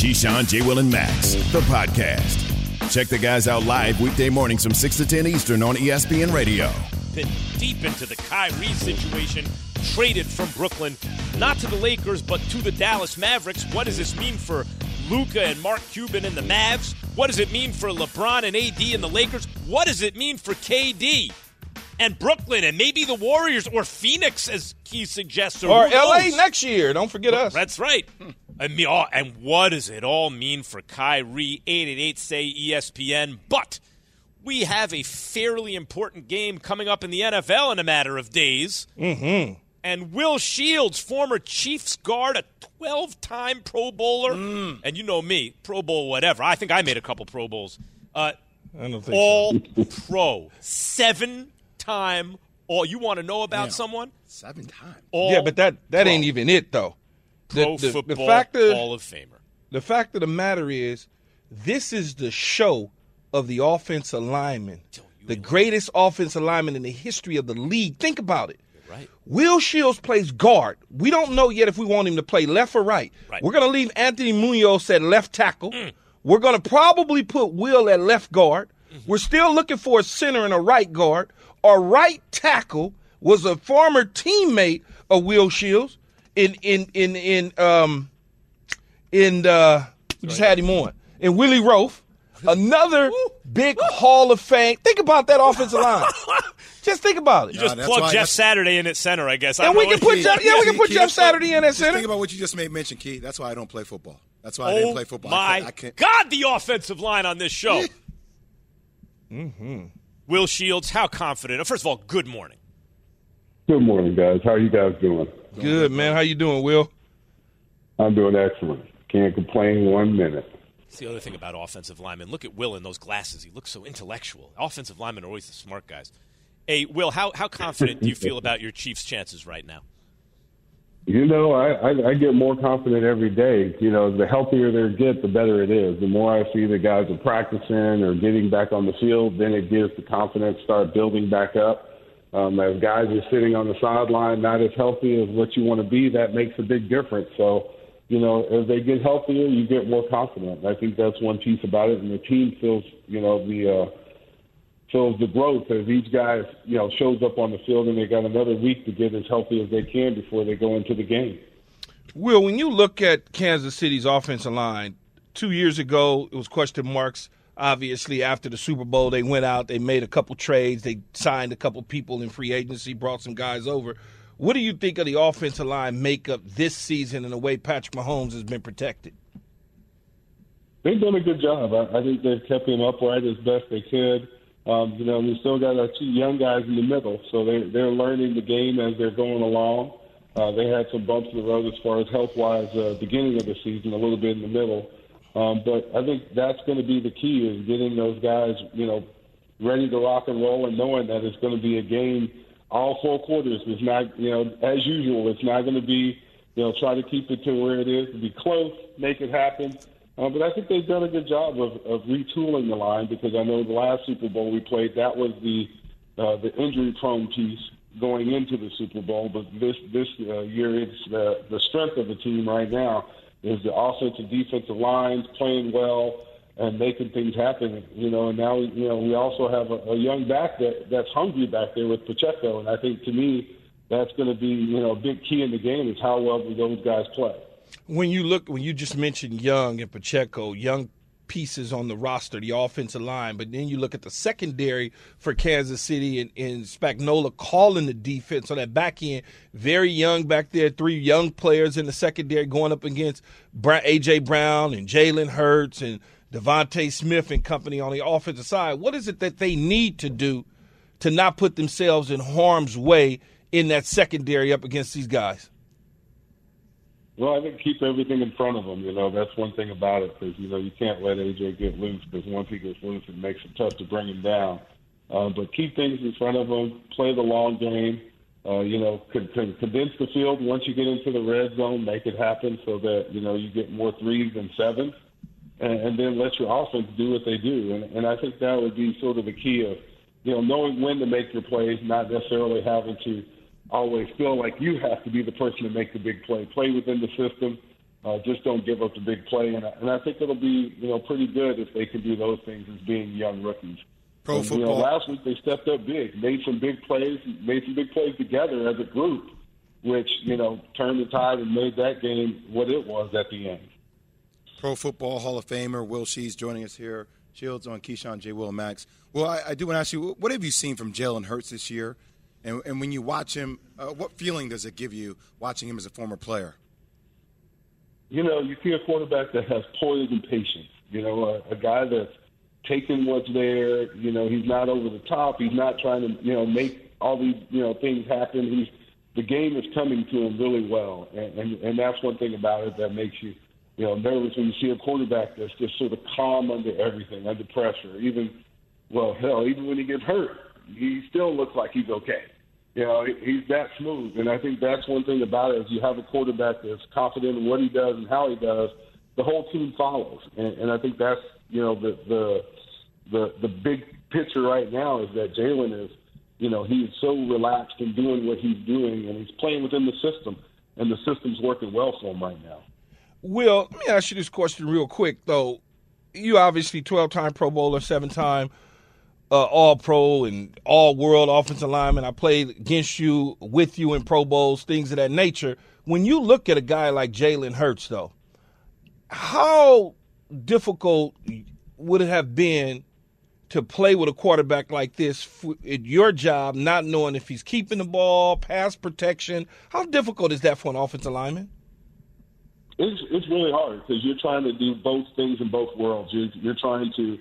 Keyshawn, J. Will, and Max, the podcast. Check the guys out live weekday mornings from 6 to 10 Eastern on ESPN Radio. Been deep into the Kyrie situation, traded from Brooklyn, not to the Lakers, but to the Dallas Mavericks. What does this mean for Luka and Mark Cuban and the Mavs? What does it mean for LeBron and AD and the Lakers? What does it mean for KD? and Brooklyn and maybe the Warriors or Phoenix, as he suggests, or, or LA next year. Don't forget us. That's right. Hmm. I mean, oh, and what does it all mean for Kyrie? Eight eight eight say ESPN, but. We have a fairly important game coming up in the NFL in a matter of days. Mm-hmm. And Will Shields, former Chiefs guard, a 12 time Pro Bowler. Mm. And you know me, Pro Bowl, whatever. I think I made a couple Pro Bowls. Uh, I don't think all so. pro. Seven time all you want to know about Damn. someone Seven times. all yeah, but that that pro. ain't even it though. The, pro the, the football fact of hall of famer the fact of the matter is, this is the show of the offensive lineman, the greatest offensive lineman in the history of the league. Think about it. right Will Shields plays guard. We don't know yet if we want him to play left or right. Right. We're going to leave Anthony Munoz at left tackle. Mm. We're going to probably put Will at left guard. Mm-hmm. We're still looking for a center and a right guard. Our right tackle was a former teammate of Will Shields in in in in um in uh we just had him on. In Willie Roaf. Another big Hall of Fame. Think about that offensive line. Just think about it. you just that's plug Jeff Saturday in at center I guess And don't we can put he- Jeff, yeah, we can put Key, Jeff Saturday in at Just center. think about what you just made mention, Key. That's why I don't play football. That's why I oh didn't play football. I my can't, I can't. God the offensive line on this show Mm-hmm. Will Shields how confident first of all good morning Good morning, guys. How are you guys doing? Good man. How you doing, Will? I'm doing excellent. Can't complain one minute. It's the other thing about offensive linemen. Look at Will in those glasses. He looks so intellectual. Offensive linemen are always the smart guys. Hey, Will, how, how confident do you feel about your Chiefs' chances right now? You know, I, I, I get more confident every day. You know, the healthier they get, the better it is. The more I see the guys are practicing or getting back on the field, then it gives the confidence start building back up. Um, as guys are sitting on the sideline, not as healthy as what you want to be, that makes a big difference. So, you know, as they get healthier, you get more confident. I think that's one piece about it, and the team feels, you know, the uh, feels the growth as each guy, you know, shows up on the field, and they got another week to get as healthy as they can before they go into the game. Will, when you look at Kansas City's offensive line, two years ago it was question marks. Obviously, after the Super Bowl, they went out, they made a couple trades, they signed a couple people in free agency, brought some guys over. What do you think of the offensive line makeup this season and the way Patrick Mahomes has been protected? They've done a good job. I, I think they've kept him upright as best they could. Um, you know, we still got our two young guys in the middle, so they they're learning the game as they're going along. Uh, they had some bumps in the road as far as health wise, uh, beginning of the season, a little bit in the middle. Um, but I think that's going to be the key is getting those guys, you know, ready to rock and roll and knowing that it's going to be a game all four quarters. It's not, you know, as usual, it's not going to be, you know, try to keep it to where it is, be close, make it happen. Uh, but I think they've done a good job of, of retooling the line because I know the last Super Bowl we played, that was the uh, the injury prone piece going into the Super Bowl. But this this uh, year, it's uh, the strength of the team right now is the offensive defensive lines playing well and making things happen. You know, and now you know we also have a, a young back that that's hungry back there with Pacheco, and I think to me that's going to be you know a big key in the game is how well do those guys play. When you look, when you just mentioned Young and Pacheco, young pieces on the roster, the offensive line, but then you look at the secondary for Kansas City and, and Spagnuolo calling the defense on that back end. Very young back there, three young players in the secondary going up against AJ Brown and Jalen Hurts and DeVonta Smith and company on the offensive side. What is it that they need to do to not put themselves in harm's way in that secondary up against these guys? Well, I think keep everything in front of him. You know, that's one thing about it because you know you can't let AJ get loose because once he gets loose, it makes it tough to bring him down. Uh, but keep things in front of him. Play the long game. Uh, you know, con- con- condense the field once you get into the red zone. Make it happen so that you know you get more threes than sevens, and, and then let your offense do what they do. And, and I think that would be sort of the key of you know knowing when to make your plays, not necessarily having to always feel like you have to be the person to make the big play. Play within the system Uh, just don't give up the big play, and I, and I think it'll be you know pretty good if they can do those things as being young rookies. Pro And, football. You know, last week they stepped up big, made some big plays, made some big plays together as a group, which you know turned the tide and made that game what it was at the end. Pro Football Hall of Famer Will Shees joining us here. Shields on Keyshawn J. Will and Max. Well, I, I do want to ask you, what have you seen from Jalen Hurts this year? And, and when you watch him, uh, what feeling does it give you watching him as a former player? you know, you see a quarterback that has poise and patience. You know, a, a guy that's taking what's there. You know, he's not over the top. He's not trying to, you know, make all these, you know, things happen. He's the game is coming to him really well, and and, and that's one thing about it that makes you, you know, nervous when you see a quarterback that's just sort of calm under everything, under pressure. Even, well, hell, even when he gets hurt, he still looks like he's okay. You know, he's that smooth, and I think that's one thing about it is you have a quarterback that's confident in what he does and how he does. The whole team follows, and, and I think that's you know the the the the big picture right now is that Jalen is, you know, he's so relaxed in doing what he's doing, and he's playing within the system, and the system's working well for him right now. Will, let me ask you this question real quick, though. You obviously 12 time Pro Bowler, seven time uh, All Pro and All World offensive lineman. I played against you, with you in Pro Bowls, things of that nature. When you look at a guy like Jalen Hurts, though, how difficult would it have been to play with a quarterback like this at your job, not knowing if he's keeping the ball, pass protection? How difficult is that for an offensive lineman? It's it's really hard because you're trying to do both things in both worlds. You're you're trying to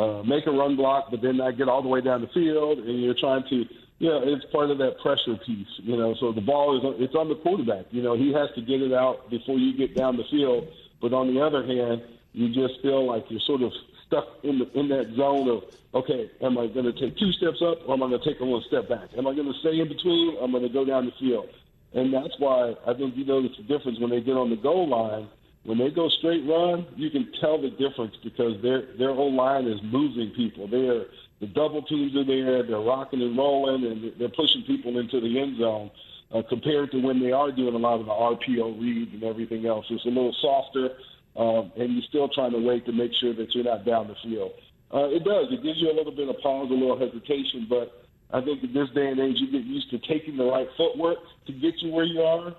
uh, make a run block, but then not get all the way down the field, and you're trying to, you know, it's part of that pressure piece. You know, so the ball is it's on the quarterback. You know, he has to get it out before you get down the field. But on the other hand, you just feel like you're sort of stuck in the in that zone of okay, am I going to take two steps up or am I going to take a little step back? Am I going to stay in between? Or am I going to go down the field? And that's why I think you notice the difference when they get on the goal line. When they go straight run, you can tell the difference because their their whole line is moving people. They're the double teams are there. They're rocking and rolling, and they're pushing people into the end zone. Uh, compared to when they are doing a lot of the RPO reads and everything else, it's a little softer, um, and you're still trying to wait to make sure that you're not down the field. Uh, it does. It gives you a little bit of pause, a little hesitation, but I think in this day and age, you get used to taking the right footwork to get you where you are,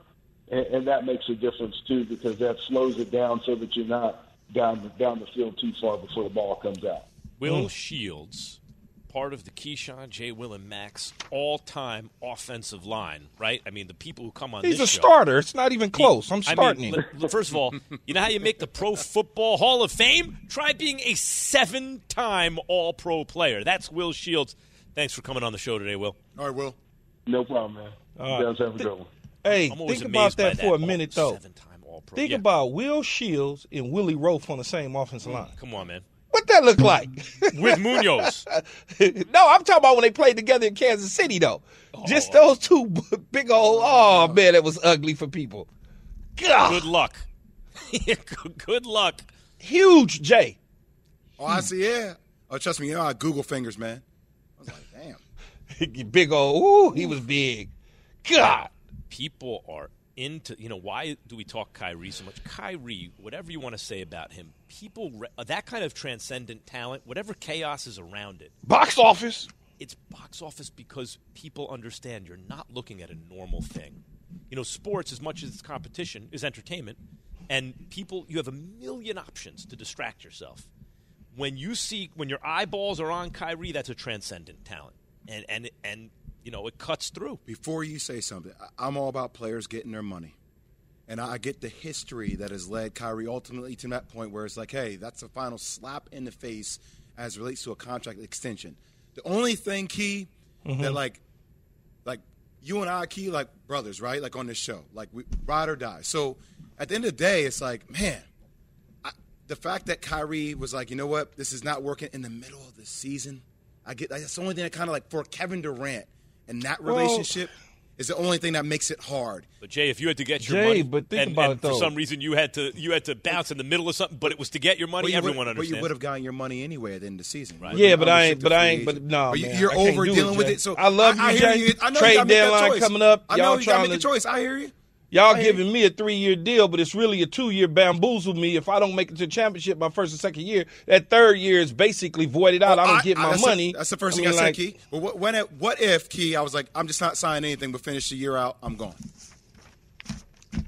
and, and that makes a difference too because that slows it down so that you're not down the, down the field too far before the ball comes out. Will Shields, part of the Keyshawn, J. Will, and Max all-time offensive line, right? I mean, the people who come on He's this a show- starter. It's not even close. I'm I starting mean, him. li- First of all, you know how you make the Pro Football Hall of Fame? Try being a seven-time All-Pro player. That's Will Shields. Thanks for coming on the show today, Will. All right, Will. No problem, man. you guys have a good one. Hey, I'm think about amazed by that for a minute, though. Seven-time All-Pro. Think Yeah. about Will Shields and Willie Roaf on the same offensive mm, line. Come on, man. What that look like? With Munoz. no, I'm talking about when they played together in Kansas City, though. Just oh. those two big old. Oh, oh man, that was ugly for people. God, Good luck. Good- Good luck. huge Jay. Oh, I see. Yeah. Oh, trust me. You know, I Google fingers, man. I was like, damn. big old. Ooh, he was big. God. People are into you know why do we talk Kyrie so much? Kyrie, whatever you want to say about him, people re- that kind of transcendent talent, whatever chaos is around it, Box office. it's box office because people understand you're not looking at a normal thing. You know, sports as much as it's competition is entertainment, and people you have a million options to distract yourself. When you see when your eyeballs are on Kyrie, that's a transcendent talent, and and and you know it cuts through. Before you say something, I'm all about players getting their money. And I get the history that has led Kyrie ultimately to that point where it's like, hey, that's a final slap in the face as relates to a contract extension. The only thing, Key, mm-hmm. that like, like you and I, Key, like brothers, right? Like on this show, like we ride or die. So at the end of the day, it's like, man, I, the fact that Kyrie was like, you know what, this is not working in the middle of the season. I get that's the only thing that kind of like for Kevin Durant and that Well- relationship is the only thing that makes it hard. But Jay, if you had to get your Jay, money, but think and, about and it, for some reason you had to you had to bounce in the middle of something, but it was to get your money. But you everyone would, But understands. you would have gotten your money anyway at the end of the season. Right. Yeah, but I ain't. But I ain't. But no, But you- man, you're I over do dealing with it. So I love I, you, hear Jay. you. I know Trade you gotta make that deadline coming up. I know Y'all you gotta make a choice. I hear you. Y'all giving me a three year deal, but it's really a two year bamboozle me. If I don't make it to the championship my first and second year, that third year is basically voided out. I don't get my that's money. The, that's the first I thing mean, I like, said, Key. Well, what, when it, what if Key? I was like, I'm just not signing anything, but finish the year out. I'm gone.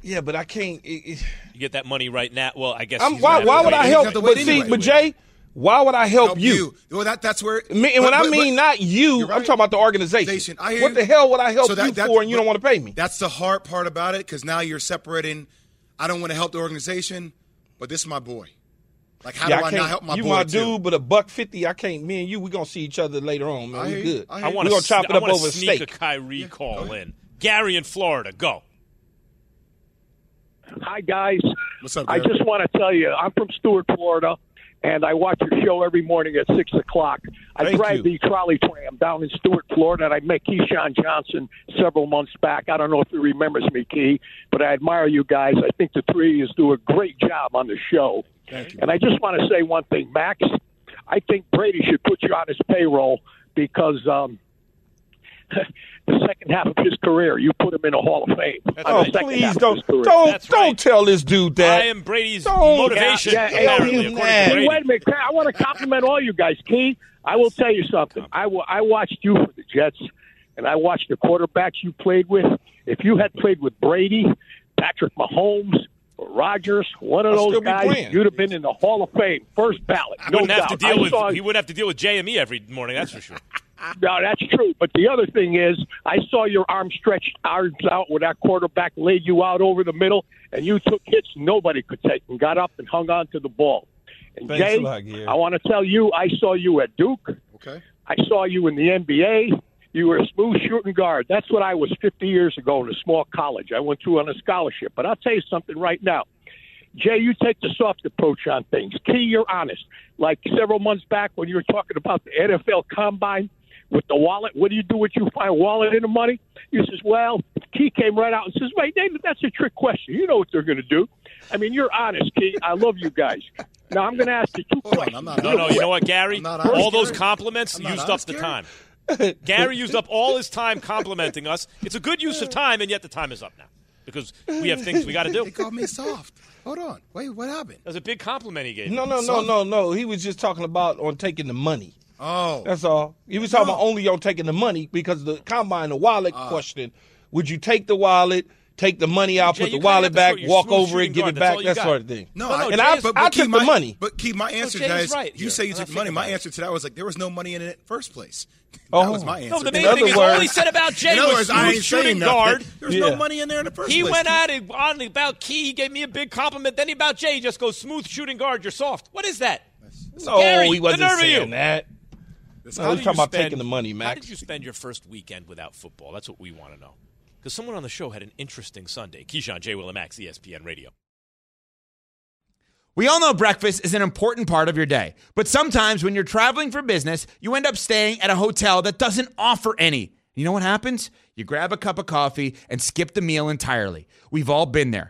Yeah, but I can't. It, it, You get that money right now. Well, I guess. I'm, why, why would I help? have to But see, anyway. but Jay, why would I help, Help you? Well, that that's where. Me- and when but- I but- mean not you, You're I'm talking about the organization. Organization. I hear what you. the hell would I help So that- you that- for and you don't want to pay me? That's the hard part about it because now you're separating. I don't want to help the organization, but this is my boy. Like, how yeah, do I, can't, help my you boy my too? dude, but a buck fifty, I can't. Me and you, we're gonna see each other later on, man. I we good. I I want we to gonna chop it up over a sneak steak. a Kyrie call in. Gary in Florida, go. Hi, guys. What's up, I just want to tell you, I'm from Stuart, Florida, and I watch your show every morning at 6 o'clock. I Thank drive you. the trolley tram down in Stuart, Florida, and I met Keyshawn Johnson several months back. I don't know if he remembers me, Key, but I admire you guys. I think the three of you do a great job on the show. Thank you. And I just want to say one thing, Max. I think Brady should put you on his payroll because um, the second half of his career, you put him in a Hall of Fame. Oh, the please don't don't That's don't right. tell this dude that. I am Brady's Don't- motivation. Yeah, yeah, apparently, yeah, according yeah. to Hey, Brady. wait a minute. I want to compliment all you guys. Key, I will tell you something. I watched you for the Jets, and I watched the quarterbacks you played with. If you had played with Brady, Patrick Mahomes, or Rodgers, one of I'll those guys, you'd have been in the Hall of Fame, first ballot. He No wouldn't have to doubt. deal with. saw- He wouldn't have to deal with JME every morning. That's for sure. No, that's true. But the other thing is, I saw your arm stretched arms out when that quarterback laid you out over the middle, and you took hits nobody could take and got up and hung on to the ball. And Thanks Jay, a lot, I want to tell you, I saw you at Duke. Okay. I saw you in the NBA. You were a smooth shooting guard. That's what I was 50 years ago in a small college. I went to on a scholarship. But I'll tell you something right now. Jay, you take the soft approach on things. Key, you're honest. Like several months back when you were talking about the NFL combine with the wallet, what do you do with you find wallet in the money? You says, well, Key came right out and says, wait, David, that's a trick question. You know what they're going to do. I mean, you're honest, Key. I love you guys. Now I'm going to ask you two Hold on, questions. I'm not No, no. You know what, Gary? I'm not honest, All those compliments I'm used up the Gary. time. Gary used up all his time complimenting us. It's a good use of time, and yet the time is up now because we have things we got to do. They called me soft. Hold on. Wait, what happened? That was a big compliment he gave. no, me. no, no, no, no. He was just talking about on taking the money. Oh. That's all. He was talking No. about only on taking the money because the combine, the wallet Uh. question. Would you take the wallet, take the money out, Jay, put the wallet back, walk over it, give it back, all that got. sort of thing? No, No, no, I, and I, is- but, I but took Key, the my, money. But Key, my answer Jay to that is is, right you here, say you took think money. My answer to that was like there was no money in it in the first place. Oh. That was my answer. No, the main other thing is all he words- said about Jay was words, I smooth ain't shooting saying nothing. guard. There's Yeah. no money in there in the first He place. He went Key. at it on about Key. He gave me a big compliment. Then he about Jay, he just goes smooth shooting guard. You're soft. What is that? No, Gary, he wasn't the nerve of saying you. that. This- No, How he's did talking you about spend- taking the money, How did you spend your first weekend without football? That's what we want to know. Because someone on the show had an interesting Sunday. Keyshawn J. Will and Max, ESPN Radio. We all know breakfast is an important part of your day, but sometimes when you're traveling for business, you end up staying at a hotel that doesn't offer any. You know what happens? You grab a cup of coffee and skip the meal entirely. We've all been there.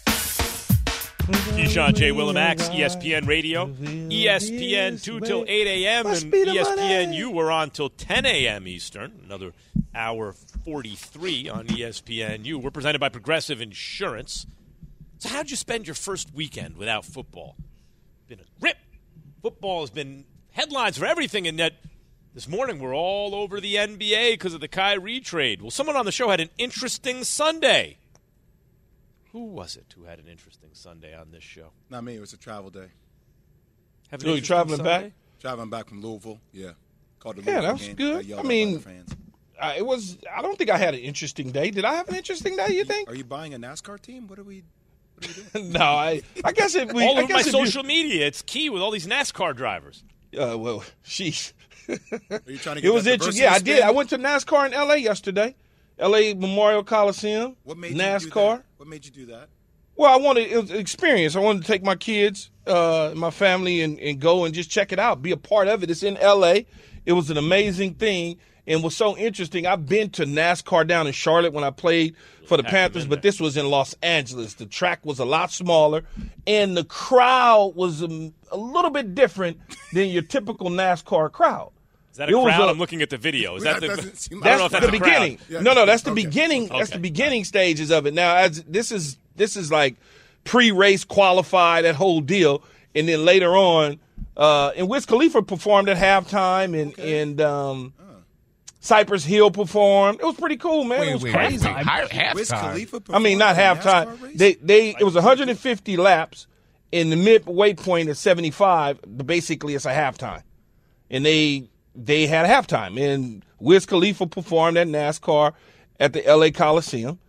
Keyshawn J. Will and Max, ESPN Radio. ESPN 2 till 8 a.m. And ESPNU were on till 10 a.m. Eastern. Another hour 43 on ESPNU. We're presented by Progressive Insurance. So, how'd you spend your first weekend without football? Been a rip. Football has been headlines for everything, and yet this morning we're all over the NBA because of the Kyrie trade. Well, someone on the show had an interesting Sunday. Who was it who had an interesting Sunday on this show? Not me. It was a travel day. Have an So you interesting traveling Sunday? back? Traveling back from Louisville. Yeah. Called the Yeah, Louisville that was game. good. Got I mean- the fans. Uh, it was. I don't think I had an interesting day. Did I have an interesting day? You think? Are you buying a NASCAR team? What are we? What are we doing? no, I. I guess it. We, All I over my guess if you- social media, it's key with all these NASCAR drivers. Uh, well, sheesh. Are you trying to Get It was interesting. Yeah, I did. I went to NASCAR in L.A. yesterday. L.A. Memorial Coliseum. What made you do NASCAR? That? What made you do that? Well, I wanted it was experience. I wanted to take my kids, uh, my family, and, and go and just check it out, be a part of it. It's in L.A. It was an amazing thing and was so interesting. I've been to NASCAR down in Charlotte when I played for the Panthers, but this was in Los Angeles. The track was a lot smaller, and the crowd was um, a little bit different than your typical NASCAR crowd. Is that a was crowd? i I'm looking at the video. Is that, That the? doesn't seem I don't know That's if the that's a beginning. Yeah. No, no, that's the Okay. beginning. That's the beginning stages of it. Now, as this is this is like pre-race qualified, that whole deal, and then later on, uh, and Wiz Khalifa performed at halftime, and and um, Cypress Hill performed. It was pretty cool, man. it was crazy. Half time, Wiz Khalifa. I mean, not performed in a halftime. They they it was 150 laps, and the midway point is 75. Basically, it's a halftime, and they they had halftime, and Wiz Khalifa performed at NASCAR at the L.A. Coliseum,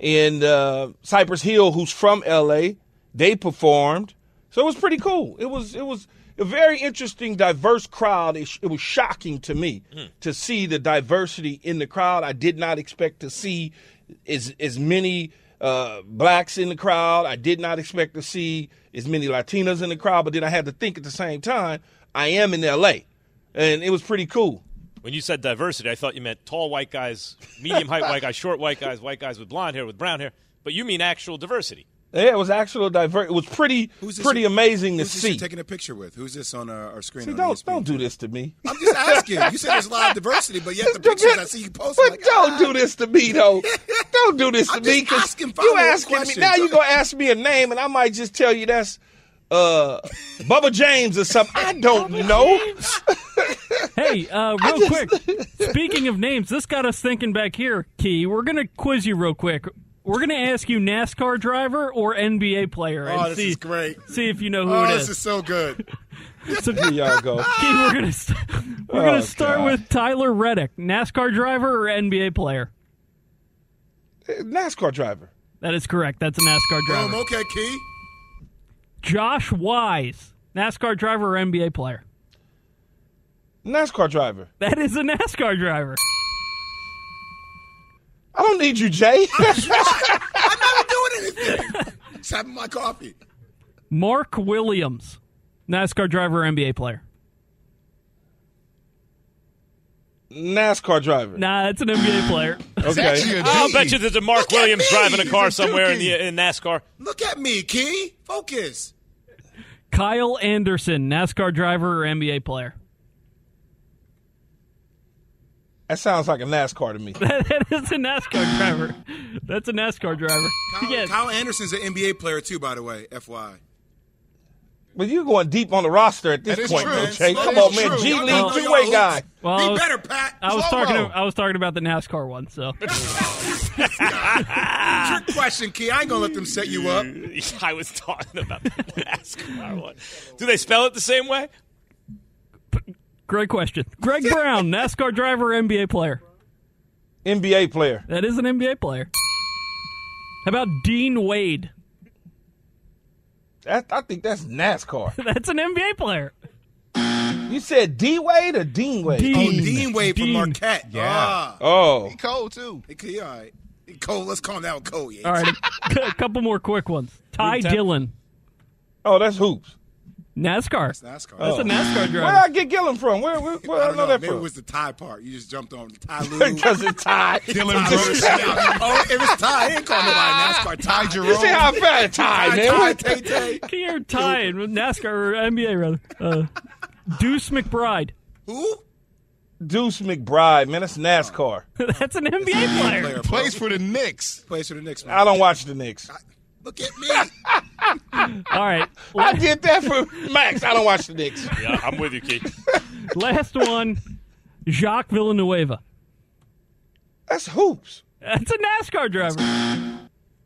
and uh, Cypress Hill, who's from L.A., they performed. So it was pretty cool. It was it was a very interesting, diverse crowd. It, sh- it was shocking to me to see the diversity in the crowd. I did not expect to see as as many uh, blacks in the crowd. I did not expect to see as many Latinas in the crowd. But then I had to think at the same time, I am in L.A. and it was pretty cool. When you said diversity, I thought you meant tall white guys, medium height white guys, short white guys, white guys with blonde hair, with brown hair. But you mean actual diversity. Yeah, it was actual diverse. It was pretty Who's this pretty you- amazing to Who's this see. you're taking a picture with? Who's this on our, our screen? See, on don't ESPN? don't do this to me. I'm just asking. You said there's a lot of diversity, but yet the pictures I see you post, But like, don't ah. do this to me, though. don't do this to I'm me just because asking you follow-up asking me now. You gonna ask me a name, and I might just tell you that's uh, Bubba James or something. I don't know. Hey, uh, real quick. Speaking of names, this got us thinking back here, Key. We're going to quiz you real quick. We're going to ask you NASCAR driver or NBA player. Oh, and this see, is great. See if you know who Oh, it this is. is so good. So, Here y'all go. Key, we're going to st- we're going Oh, to start God. with Tyler Reddick, NASCAR driver or NBA player. NASCAR driver. That is correct. That's a NASCAR driver. Boom. Okay, Key. Josh Wise, NASCAR driver or NBA player. NASCAR driver. That is a NASCAR driver. I don't need you, Jay. I'm not doing anything. Just having my coffee. Mark Williams, NASCAR driver or NBA player. NASCAR driver. Nah, that's an NBA player. Okay. I'll bet you there's a Mark Look Williams driving a car a somewhere in the in NASCAR. Look at me, Key. Focus. Kyle Anderson, NASCAR driver or NBA player. That sounds like a NASCAR to me. that is a NASCAR driver. That's a NASCAR driver. Kyle, Yes. Kyle Anderson's an NBA player too, by the way. FY. But you're going deep on the roster at this That is point, true. though, Jay. Come is on, man. G Y'all League know two way guy. Well, Be was, better, Pat. I was Slow talking. roll. I was talking about the NASCAR one. So Trick question, Key. I ain't gonna let them set you up. I was talking about the NASCAR one. Do they spell it the same way? great question. Greg Brown, NASCAR driver NBA player. NBA player. That is an NBA player. How about Dean Wade? That, I think that's NASCAR. That's an NBA player. You said D Wade or Dean Wade? Dean. Oh, Dean Wade from Marquette. Yeah. Ah. Oh, He cold too. Hey, Key, all right. Hey, Cole, let's calm down with Cole. Yates. All right, a, a couple more quick ones. Ty Room. Dillon, oh, that's hoops. NASCAR. That's NASCAR. That's a NASCAR driver. Where did. I get Gillen from? Where, where, where I I, don't know, know. that Maybe from? it was the tie part. You just jumped on Ty Lue. Because it's Ty. Dylan Ty Brooks. Lue. oh, if it's Ty, he ain't call nobody NASCAR. Ty Jerome. You see how I found Ty, Ty, man? Ty, What- Tay, Tay. You're tying with NASCAR or NBA rather. Uh, Deuce McBride. Who? Deuce McBride, man, that's NASCAR. That's an NBA player. Player, Plays for the Knicks. Plays for the Knicks. Man. I don't watch the Knicks. Look at me. All right. I did that for Max. I don't watch the Knicks. Yeah, I'm with you, Keith. Last one, Jacques Villanueva. That's hoops. That's a NASCAR driver.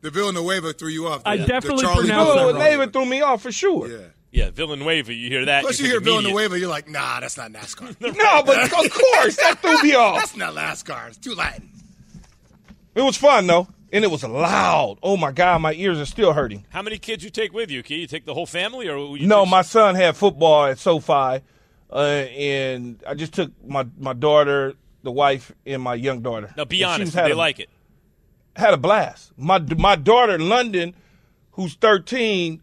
the Villanueva threw you off. I The- the definitely Charlie pronounced that No, wrong. David threw me off for sure. Yeah. Yeah, Villanueva, you hear that? Plus, you hear immediate. Villanueva, you're like, nah, that's not NASCAR. No, but of course that threw me off. that's not NASCAR. It's too Latin. It was fun though, and it was loud. Oh my god, my ears are still hurting. How many kids you take with you, Key? You take the whole family, or you No, take- my son had football at SoFi, uh, and I just took my my daughter, the wife, and my young daughter. Now, be And honest, they a- like it? Had a blast. My my daughter, London, who's thirteen,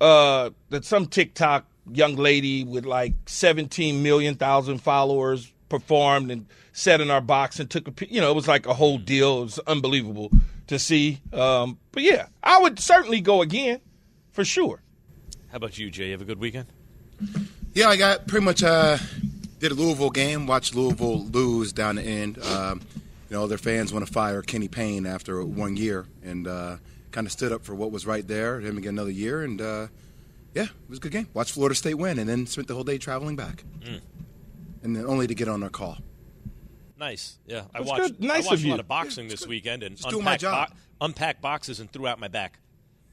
uh, that some TikTok young lady with like seventeen million thousand followers performed and sat in our box and took a you know it was like a whole deal. It was unbelievable to see. Um, but yeah, I would certainly go again for sure. How about you, Jay? You have a good weekend? Yeah, I got pretty much uh, did a Louisville game, watched Louisville lose down the end. Um, you know, their fans want to fire Kenny Payne after one year, and uh, kind of stood up for what was right there. Him again another year, and uh, yeah, it was a good game. Watched Florida State win, and then spent the whole day traveling back, Mm. And then only to get on our call. Nice. Yeah, I That's watched. good. Nice I watched of a lot you. of boxing this weekend and Just my unpacked, job. unpacked boxes and threw out my back.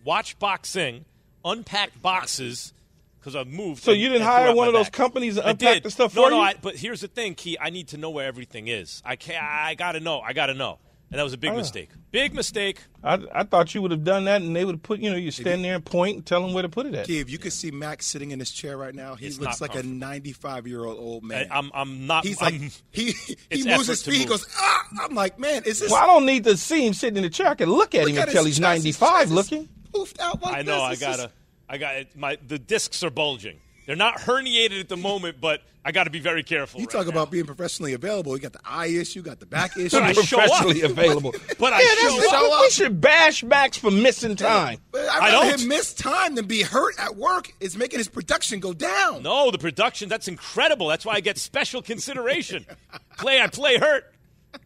Watch boxing, unpacked boxes because I've moved. So and- you didn't hire one of those back. companies to I unpack did. the stuff no, for no, you? I, but here's the thing, Key. I need to know where everything is. I can't. I gotta know. I gotta know. And that was a big Oh. mistake. Big mistake. I, I thought you would have done that, and they would have put you know you stand there and point and tell them where to put it at. Key, if you could see Max sitting in his chair right now, he It's looks like a 95 year old old man. I, I'm. I'm not. He's I'm, like he he moves his to feet. He goes ah. I'm like, man, is this? Well, I don't need to see him sitting in the chair. I can look at Look him at until he's 95 looking. Poofed out like I know. I this. It's just- gotta. I got it. My the discs are bulging. They're not herniated at the moment, but I got to be very careful. You right talk now. about being professionally available. You got the eye issue, got the back issue. But I show up. professionally available. But I yeah, show that's- up. we should bash Max for missing time. But I I'd rather don't. him miss time than be hurt at work. It's making his production go down. No, the production, that's incredible. That's why I get special consideration. play, I play hurt.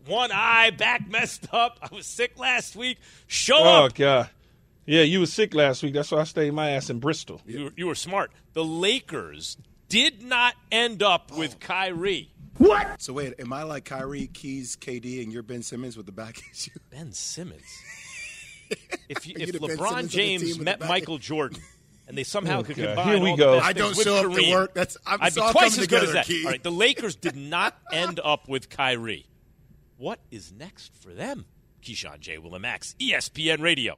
One eye, back messed up. I was sick last week. Show Oh up. God. Yeah, you were sick last week. That's why I stayed my ass in Bristol. You, were- you were smart. The Lakers did not end up Oh. with Kyrie. What? So wait, am I like Kyrie, Keys, KD, and you're Ben Simmons with the back issue? Ben Simmons. If, you, Are you if LeBron Simmons of the team James met the back- Michael Jordan and they somehow Oh, could God. combine Here we all go. the best I don't things with show up to work. That's- I'm- I'd it's be twice as good as that. Key. All right, the Lakers did not end up with Kyrie. What is next for them? Keyshawn J. Willimax, ESPN Radio.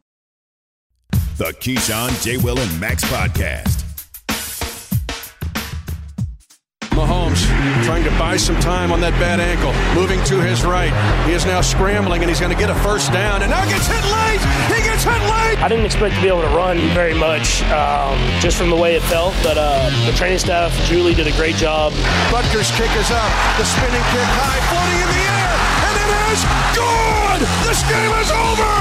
The Keyshawn, J. Will, and Max Podcast. Mahomes trying to buy some time on that bad ankle, moving to his right. He is now scrambling and he's going to get a first down and now gets hit late. He gets hit late. I didn't expect to be able to run very much um, just from the way it felt, but uh, the training staff, Julie, did a great job. Butker's kick is up. The spinning kick high, floating in the air, and it is good. This game is over.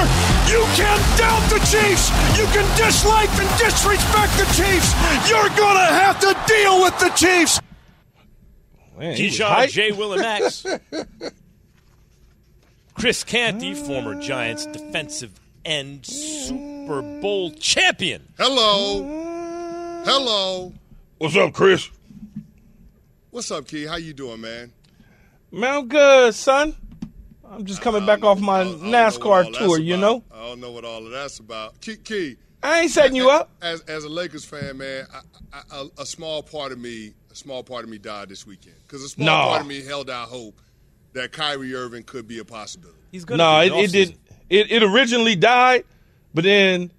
You can't doubt the Chiefs. You can dislike and disrespect the Chiefs. You're going to have to deal with the Chiefs. Man, he was Keyshawn hype. J. Willimax. Chris Canty, former Giants defensive end, Super Bowl champion. Hello. Hello. What's up, Chris? What's up, Key? How you doing, man? Man, I'm good, son. I'm just coming back off my I don't know what all NASCAR tour, you know? I don't know what all of that's about. Key, Key I ain't setting you up. As as a Lakers fan, man, I, I, a, a small part of me, a small part of me died this weekend because a small No. part of me held out hope that Kyrie Irving could be a possibility. He's good. No, it, it did. It, it originally died, but then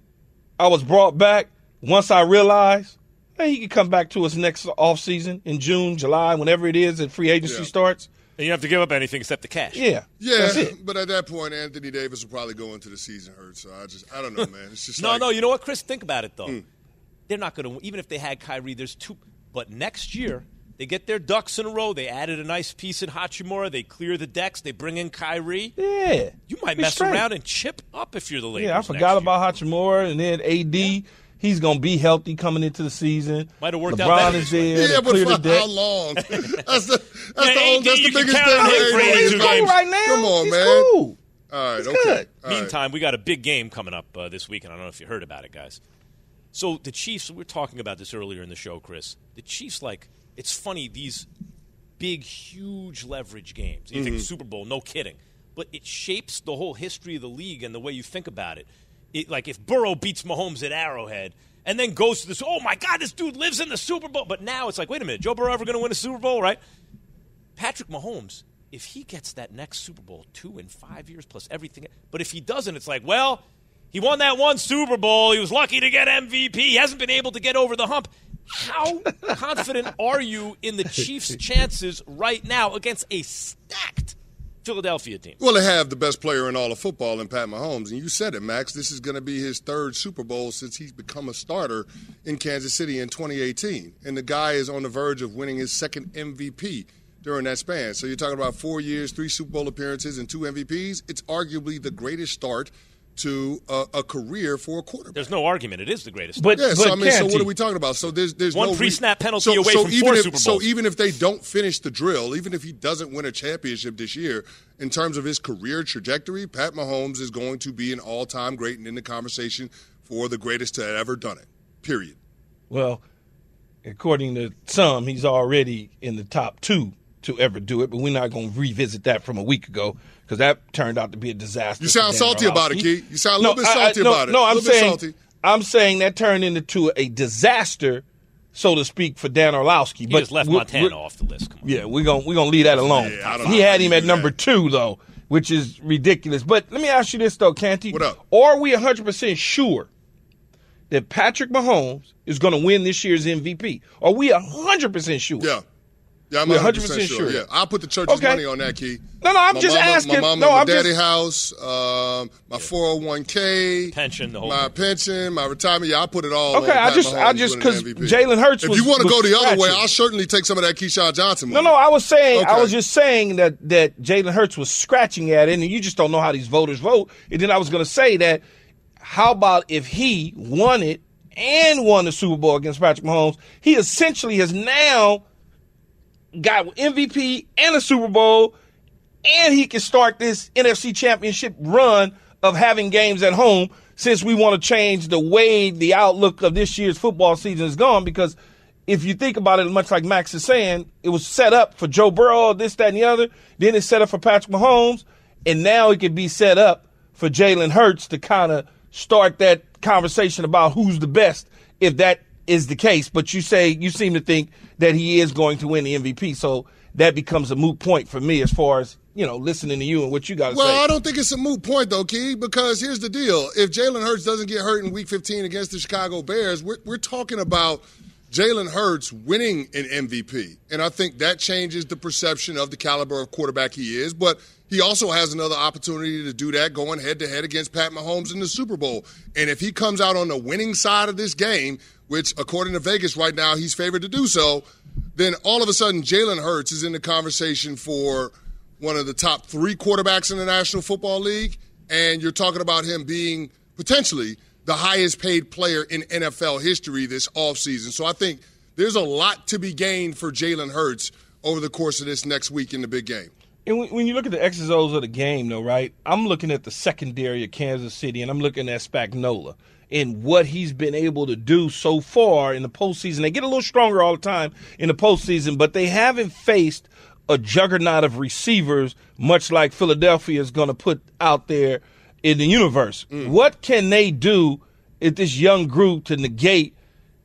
I was brought back once I realized hey, he could come back to us next off season in June, July, whenever it is that free agency Yeah. starts. And you don't have to give up anything except the cash. Yeah, Yeah, but at that point, Anthony Davis will probably go into the season hurt. So I just, I don't know, man. It's just No, like, no. You know what, Chris? Think about it though. Hmm. They're not going to even if they had Kyrie. There's two. But next year they get their ducks in a row. They added a nice piece in Hachimura. They clear the decks. They bring in Kyrie. Yeah, You might mess straight. around and chip up if you're the Lakers. Yeah, I next forgot year. about Hachimura, and then AD. He's gonna be healthy coming into the season. Might have worked out LeBron better is this there. Yeah, to but clear for the deck. how long? That's the that's the, old, that's you the can biggest thing. on him right for now. 82 He's cool right now. Come on, He's man. cool. All right, He's okay. good. All right. Meantime, we got a big game coming up uh, this weekend. I don't know if you heard about it, guys. So the Chiefs, we were talking about this earlier in the show, Chris. The Chiefs, like, it's funny, these big, huge leverage games. You think Super Bowl, no kidding. But it shapes the whole history of the league and the way you think about it. It like, if Burrow beats Mahomes at Arrowhead and then goes to this, oh my God, this dude lives in the Super Bowl. But now it's like, wait a minute, Joe Burrow ever going to win a Super Bowl, right? Patrick Mahomes, if he gets that next Super Bowl, two in five years plus everything, but if he doesn't, it's like, well, he won that one Super Bowl. He was lucky to get MVP. He hasn't been able to get over the hump. How confident are you in the Chiefs' chances right now against a stacked Philadelphia team? Well, they have the best player in all of football in Pat Mahomes. And you said it, Max. This is going to be his third Super Bowl since he's become a starter in Kansas City in 2018. And the guy is on the verge of winning his second MVP during that span. So you're talking about four years, three Super Bowl appearances, and two MVPs. It's arguably the greatest start to a, a career for a quarterback. There's no argument. It is the greatest. But- Yeah, so I mean, so what are we talking about? So there's there's One no re- pre-snap penalty so, away so from even four if, Super So even if they don't finish the drill, even if he doesn't win a championship this year, in terms of his career trajectory, Pat Mahomes is going to be an all-time great and in the conversation for the greatest to have ever done it. Period. Well, according to some, he's already in the top two to ever do it. But we're not going to revisit that from a week ago because that turned out to be a disaster. You sound Dan salty about it, Orlovsky. Key. You sound a little bit I- I- salty no, about it. No, A I'm saying salty. I'm saying that turned into a disaster, so to speak, for Dan Orlovsky. He but just left we're- Montana we're- off the list. Come on. Yeah, we're gonna we're gonna leave that alone. Yeah, I don't he know had him at number that. two though, which is ridiculous. But let me ask you this though, Canty. What up? Are we 100 percent sure that Patrick Mahomes is going to win this year's MVP? Are we 100 percent sure? Yeah. Yeah, I'm 100% 100% sure. sure. Yeah, I'll put the church's Okay. money on that, Key. No, no, I'm my just mama, asking. My mama, No, my I'm daddy just- house, um, my 401k, Pension, the whole my thing. pension, my retirement. Yeah, I put it all. Okay, on I Pat just- Mahomes I just- winning 'cause MVP. Jalen Hurts If was- you want to go the other way. I'll certainly take some of that Keyshawn Johnson No, money. no, I was saying, I was just saying that that Jalen Hurts was scratching at it, and you just don't know how these voters vote. And then I was going to say that, how about if he won it and won the Super Bowl against Patrick Mahomes? He essentially has now got MVP and a Super Bowl, and he can start this NFC Championship run of having games at home. Since we want to change the way the outlook of this year's football season is gone, because if you think about it, much like Max is saying, it was set up for Joe Burrow, this, that, and the other. Then it's set up for Patrick Mahomes, and now it could be set up for Jalen Hurts to kind of start that conversation about who's the best, if that is the case. But you say you seem to think that he is going to win the MVP, so that becomes a moot point for me as far as you know, listening to you and what you got to Well, say. Well, I don't think it's a moot point though, Key, because here's the deal: if Jalen Hurts doesn't get hurt in Week 15 against the Chicago Bears, we're, we're talking about Jalen Hurts winning an MVP, and I think that changes the perception of the caliber of quarterback he is. But he also has another opportunity to do that going head to head against Pat Mahomes in the Super Bowl. And if he comes out on the winning side of this game, which according to Vegas right now he's favored to do so, then all of a sudden Jalen Hurts is in the conversation for one of the top three quarterbacks in the National Football League, and you're talking about him being potentially the highest paid player in NFL history this offseason. So I think there's a lot to be gained for Jalen Hurts over the course of this next week in the big game. And when, you look at the X's O's of the game, though, right? I'm looking at the secondary of Kansas City, and I'm looking at Spagnuolo and what he's been able to do so far in the postseason. They get a little stronger all the time in the postseason, but they haven't faced a juggernaut of receivers, much like Philadelphia is going to put out there in the universe. What can they do at this young group to negate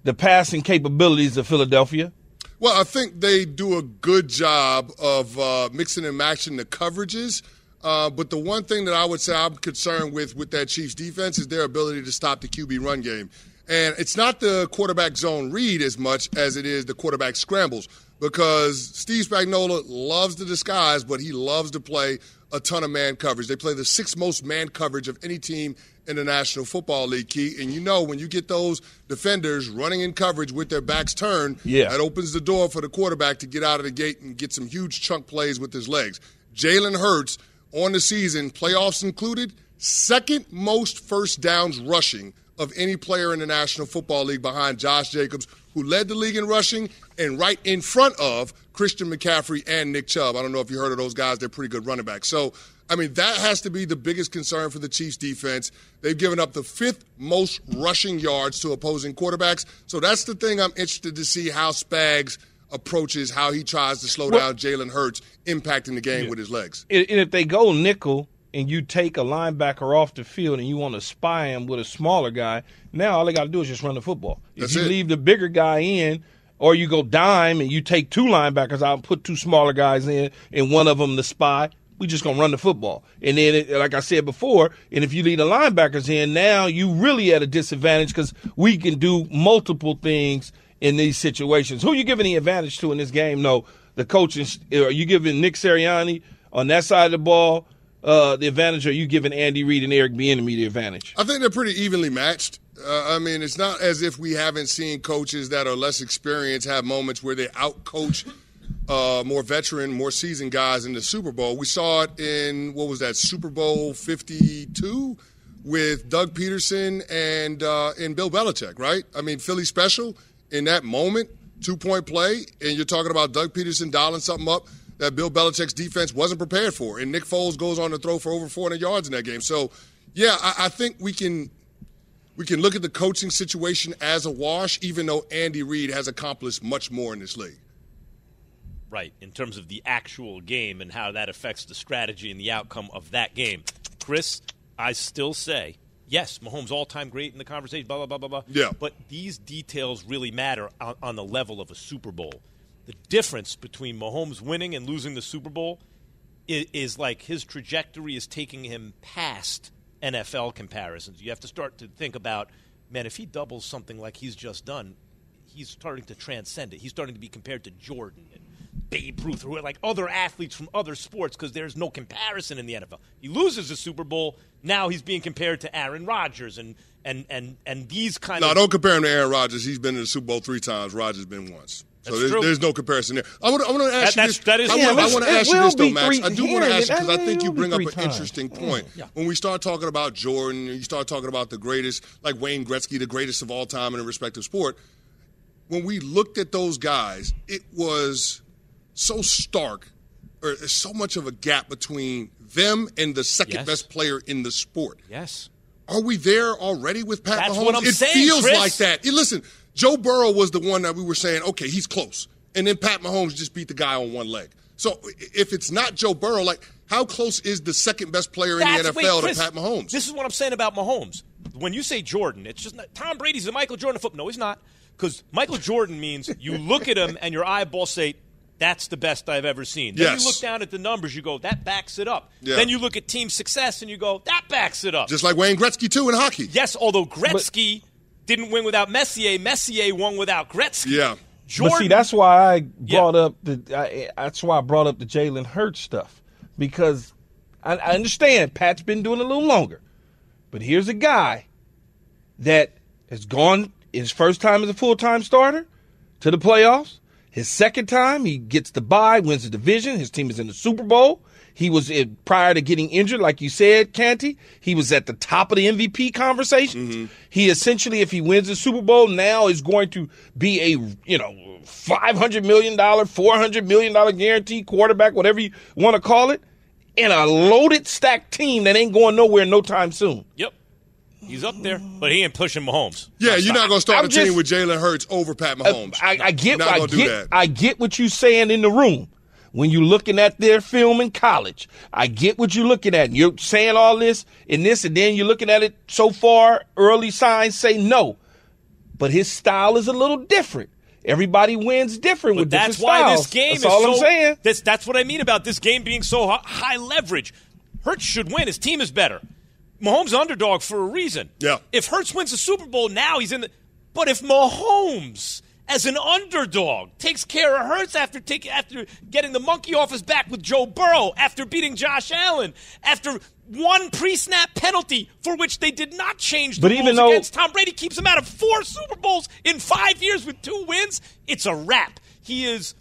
the passing capabilities of Philadelphia? Well, I think they do a good job of uh, mixing and matching the coverages. Uh, but the one thing that I would say I'm concerned with with that Chiefs defense is their ability to stop the QB run game. And it's not the quarterback zone read as much as it is the quarterback scrambles because Steve Spagnuolo loves the disguise, but he loves to play a ton of man coverage. They play the sixth most man coverage of any team in the National Football League, Key. And you know, when you get those defenders running in coverage with their backs turned, Yeah. that opens the door for the quarterback to get out of the gate and get some huge chunk plays with his legs. Jalen Hurts on the season, playoffs included, second most first downs rushing of any player in the National Football League behind Josh Jacobs, who led the league in rushing, and right in front of Christian McCaffrey and Nick Chubb. I don't know if you heard of those guys, they're pretty good running backs. So, I mean, that has to be the biggest concern for the Chiefs defense. They've given up the fifth most rushing yards to opposing quarterbacks. So that's the thing I'm interested to see how Spags approaches how he tries to slow Well- down Jalen Hurts, impacting the game with his legs. And if they go nickel and you take a linebacker off the field and you want to spy him with a smaller guy, now all they got to do is just run the football. That's if you it. leave the bigger guy in, or you go dime and you take two linebackers out and put two smaller guys in, and one of them the spy, we just gonna run the football. And then, it, like I said before, and if you leave the linebackers in, now you really at a disadvantage because we can do multiple things in these situations. Who are you giving the advantage to in this game? No, the coaching. Are you giving Nick Sirianni on that side of the ball uh, the advantage, or are you giving Andy Reid and Eric Bieniemy the advantage? I think they're pretty evenly matched. Uh, I mean, it's not as if we haven't seen coaches that are less experienced have moments where they outcoach uh, more veteran, more seasoned guys in the Super Bowl. We saw it in what was that Super Bowl Fifty Two with Doug Pederson and uh, and Bill Belichick, right? I mean, Philly special in that moment, two point play, and you're talking about Doug Pederson dialing something up that Bill Belichick's defense wasn't prepared for, and Nick Foles goes on to throw for over 400 yards in that game. So, yeah, I, I think we can we can look at the coaching situation as a wash, even though Andy Reid has accomplished much more in this league. Right, in terms of the actual game and how that affects the strategy and the outcome of that game. Chris, I still say, yes, Mahomes all time great in the conversation, blah, blah, blah, blah, blah. Yeah. But these details really matter on, on the level of a Super Bowl. The difference between Mahomes winning and losing the Super Bowl is, is like his trajectory is taking him past NFL comparisons. You have to start to think about, man, if he doubles something like he's just done, he's starting to transcend it. He's starting to be compared to Jordan and Babe Ruth, who are like other athletes from other sports because there's no comparison in the NFL. He loses the Super Bowl. Now he's being compared to Aaron Rodgers and and and and these kind No, of don't compare him to Aaron Rodgers. He's been in the Super Bowl three times. Rodgers been once. So That's there's, true. there's no comparison there. I want to I want to ask That- you this. that is I want, I want to ask you this though, Max. three- I do want to ask you because I think you bring up an times. interesting mm-hmm. point. When we start talking about Jordan, you start talking about the greatest, like Wayne Gretzky, the greatest of all time in a respective sport. When we looked at those guys, it was so stark, or there's so much of a gap between them and the second Yes. best player in the sport. yes. Are we there already with Pat That's Mahomes? what I'm it saying, feels Chris. like that. Hey, listen, Joe Burrow was the one that we were saying, okay, he's close. And then Pat Mahomes just beat the guy on one leg. So if it's not Joe Burrow, like how close is the second best player in That's- the wait, NFL Chris, to Pat Mahomes? This is what I'm saying about Mahomes. When you say Jordan, it's just not, Tom Brady's the Michael Jordan of football. No, he's not. Because Michael Jordan means you look at him and your eyeballs say, that's the best I've ever seen. Then Yes. you look down at the numbers, you go, that backs it up. Yeah. Then you look at team success and you go, that backs it up. just like Wayne Gretzky too in hockey. yes, although Gretzky didn't win without Messier, Messier won without Gretzky. Yeah. Jordan, But see, that's why I Yeah. brought up the. I, that's why I brought up the Jalen Hurts stuff because I, I understand Pat's been doing it a little longer, but here's a guy that has gone his first time as a full time starter to the playoffs. His second time, he gets the bye, wins the division. His team is in the Super Bowl. He was in, prior to getting injured, like you said, Canty. He was at the top of the MVP conversation. Mm-hmm. He essentially, if he wins the Super Bowl, now is going to be a you know five hundred million dollar, four hundred million dollar guarantee quarterback, whatever you want to call it, in a loaded, stacked team that ain't going nowhere no time soon. Yep. He's up there, but he ain't pushing Mahomes. Yeah, you're not going to start I'm a team with Jalen Hurts over Pat Uh, Mahomes. I, I get, I get. I get what you're saying in the room, when you're looking at their film in college. I get what you're looking at. You're saying all this and this, and then you're looking at it so far, early signs say no. But his style is a little different. Everybody wins different But with that's different why this game That's is all so. I'm saying. That's that's what I mean about this game being so high leverage. Hurts should win. His team is better. Mahomes underdog for a reason. Yeah. If Hurts wins the Super Bowl now, he's in the. But if Mahomes, as an underdog, takes care of Hurts after taking after getting the monkey off his back with Joe Burrow, after beating Josh Allen, after one pre-snap penalty for which they did not change the But rules even though- against Tom Brady keeps him out of four Super Bowls in five years with two wins, it's a wrap. He is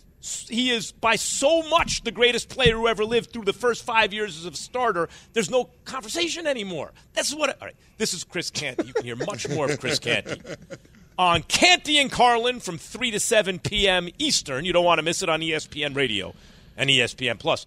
he is by so much the greatest player who ever lived through the first five years as a starter. There's no conversation anymore. That's what. all right, this is Chris Canty. You can hear much more of Chris Canty on Canty and Carlin from three to seven p.m. Eastern. You don't want to miss it on ESPN Radio and ESPN Plus.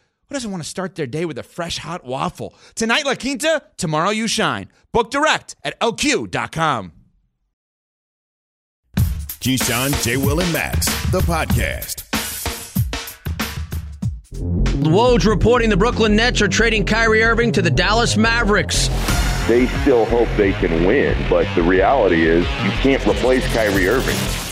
who doesn't want to start their day with a fresh hot waffle? Tonight, La Quinta, tomorrow, you shine. Book direct at lq.com. Keyshawn, J. Will, and Max, the podcast. Woj reporting the Brooklyn Nets are trading Kyrie Irving to the Dallas Mavericks. They still hope they can win, but the reality is you can't replace Kyrie Irving.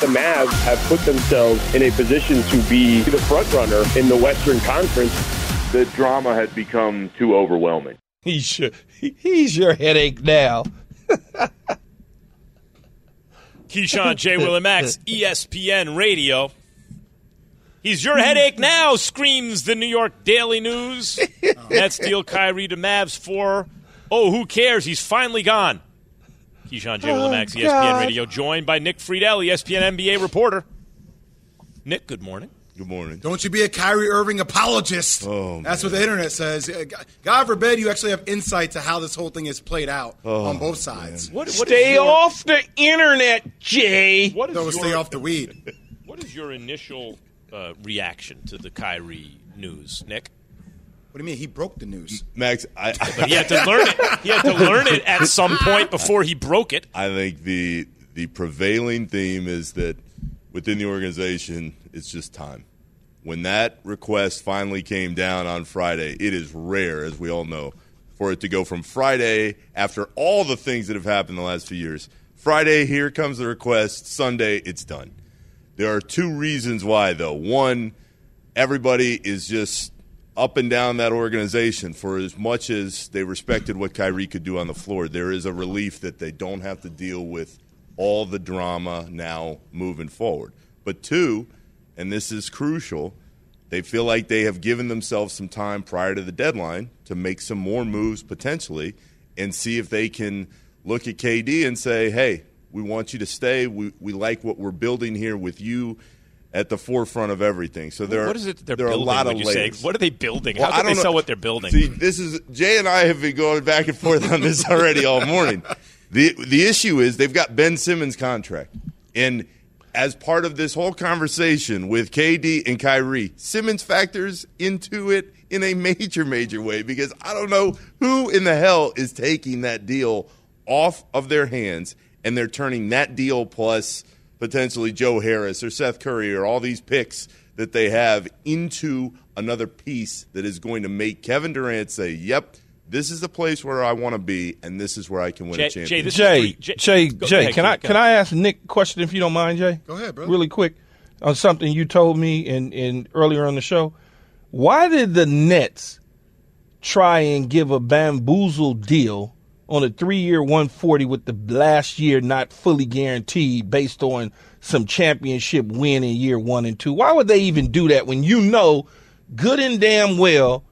The Mavs have put themselves in a position to be the front runner in the Western Conference. The drama had become too overwhelming. He's your, he's your headache now. Keyshawn, J. Will, Max, E ESPN Radio. He's your headache now, screams the New York Daily News. Nets deal Kyrie to Mavs for, oh, who cares? He's finally gone. Keyshawn, J. Will, and Max, Oh, ESPN God. Radio, joined by Nick Friedell, ESPN NBA reporter. Nick, good morning. Good morning. Don't you be a Kyrie Irving apologist. Oh, That's what the internet says. Uh, God- God forbid you actually have insight to how this whole thing is played out Oh, on both sides. What, what is Stay your- off the internet, Jay. What is Don't your, stay off the weed. What is your initial uh, reaction to the Kyrie news, Nick? What do you mean? He broke the news. Max, I, But he had to learn it. He had to learn it at some point before he broke it. I think the the prevailing theme is that within the organization, it's just time. When that request finally came down on Friday, it is rare, as we all know, for it to go from Friday after all the things that have happened the last few years. Friday, here comes the request. Sunday, it's done. There are two reasons why, though. One, everybody is just up and down that organization for as much as they respected what Kyrie could do on the floor. There is a relief that they don't have to deal with all the drama now moving forward. But two, and this is crucial, they feel like they have given themselves some time prior to the deadline to make some more moves potentially and see if they can look at KD and say, hey, we want you to stay. We, we like what we're building here with you at the forefront of everything. So there what are, is it they're there are a lot of you say? What are they building? Well, How I can they don't know. sell what they're building? See, this is Jay and I have been going back and forth on this already all morning. the The issue is they've got Ben Simmons' contract, and as part of this whole conversation with KD and Kyrie, Simmons factors into it in a major, major way because I don't know who in the hell is taking that deal off of their hands, and they're turning that deal plus potentially Joe Harris or Seth Curry or all these picks that they have into another piece that is going to make Kevin Durant say, "Yep, this is the place where I want to be, and this is where I can win Jay- a Jay, championship." this Jay. Jay- Jay, Jay, ahead, can I can. I ask Nick a question if you don't mind, Jay? Go ahead, bro. Really quick on something you told me in, in earlier on the show. Why did the Nets try and give a bamboozle deal on a three year 140 with the last year not fully guaranteed based on some championship win in year one and two? Why would they even do that when you know good and damn well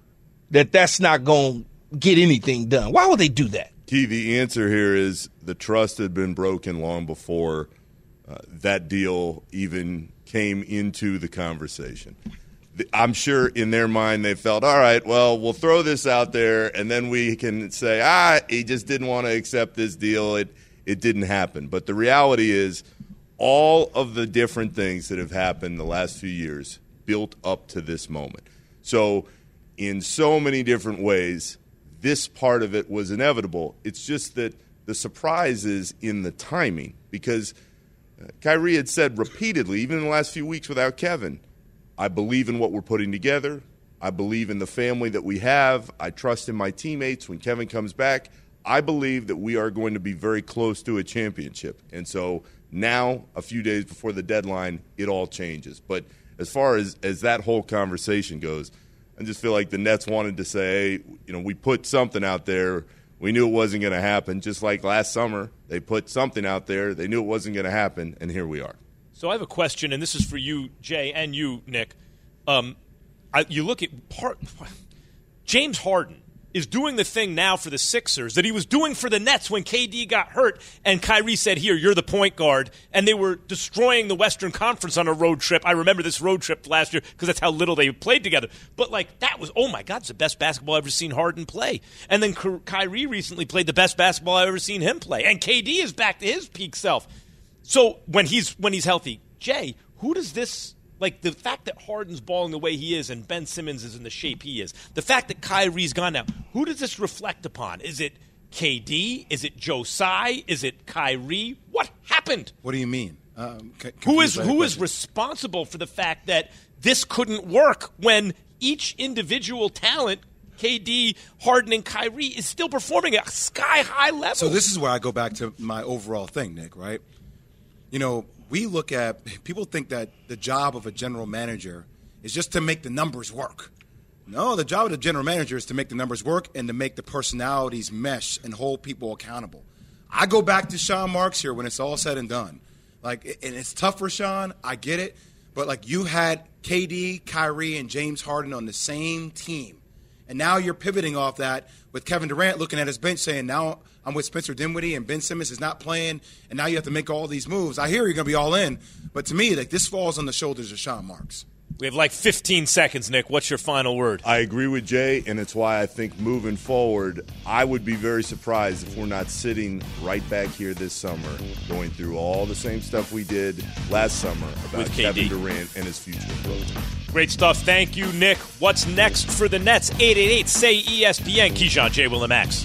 that that's not going to get anything done? Why would they do that? Key, the answer here is the trust had been broken long before uh, that deal even came into the conversation. I'm sure in their mind they felt, all right, well, we'll throw this out there, and then we can say, ah, he just didn't want to accept this deal. It it didn't happen. But the reality is, all of the different things that have happened the last few years built up to this moment. So, in so many different ways, this part of it was inevitable. It's just that the surprise is in the timing because uh, Kyrie had said repeatedly, even in the last few weeks without Kevin, I believe in what we're putting together. I believe in the family that we have. I trust in my teammates. When Kevin comes back, I believe that we are going to be very close to a championship. And so now, a few days before the deadline, it all changes. But as far as, as that whole conversation goes, I just feel like the Nets wanted to say, hey, you know, we put something out there. We knew it wasn't going to happen. Just like last summer, they put something out there. They knew it wasn't going to happen, and here we are. So I have a question, and this is for you, Jay, and you, Nick. Um, I, you look at part. James Harden is doing the thing now for the Sixers that he was doing for the Nets when KD got hurt and Kyrie said, Here, you're the point guard. And they were destroying the Western Conference on a road trip. I remember this road trip last year because that's how little they played together. But, like, that was, oh my God, it's the best basketball I've ever seen Harden play. And then Kyrie recently played the best basketball I've ever seen him play. And KD is back to his peak self. So when he's when he's healthy, Jay, who does this like the fact that Harden's balling the way he is and Ben Simmons is in the shape he is, the fact that Kyrie's gone now, who does this reflect upon? Is it KD? Is it Joe Tsai? Is it Kyrie? What happened? What do you mean? Um, c- who is who is responsible for the fact that this couldn't work when each individual talent KD, Harden, and Kyrie is still performing at sky high level. So this is where I go back to my overall thing, Nick. Right? You know, we look at people think that the job of a general manager is just to make the numbers work. No, the job of the general manager is to make the numbers work and to make the personalities mesh and hold people accountable. I go back to Sean Marks here when it's all said and done. Like, and it's tough for Sean. I get it. But, like, you had KD, Kyrie, and James Harden on the same team. And now you're pivoting off that with Kevin Durant looking at his bench saying, now I'm with Spencer Dinwiddie and Ben Simmons is not playing, and now you have to make all these moves. I hear you're going to be all in, but to me, like this falls on the shoulders of Sean Marks. We have like 15 seconds, Nick. What's your final word? I agree with Jay, and it's why I think moving forward, I would be very surprised if we're not sitting right back here this summer, going through all the same stuff we did last summer about with Kevin Durant and his future. Great stuff. Thank you, Nick. What's next for the Nets? 888 say ESPN. Keyshawn J. Will Max.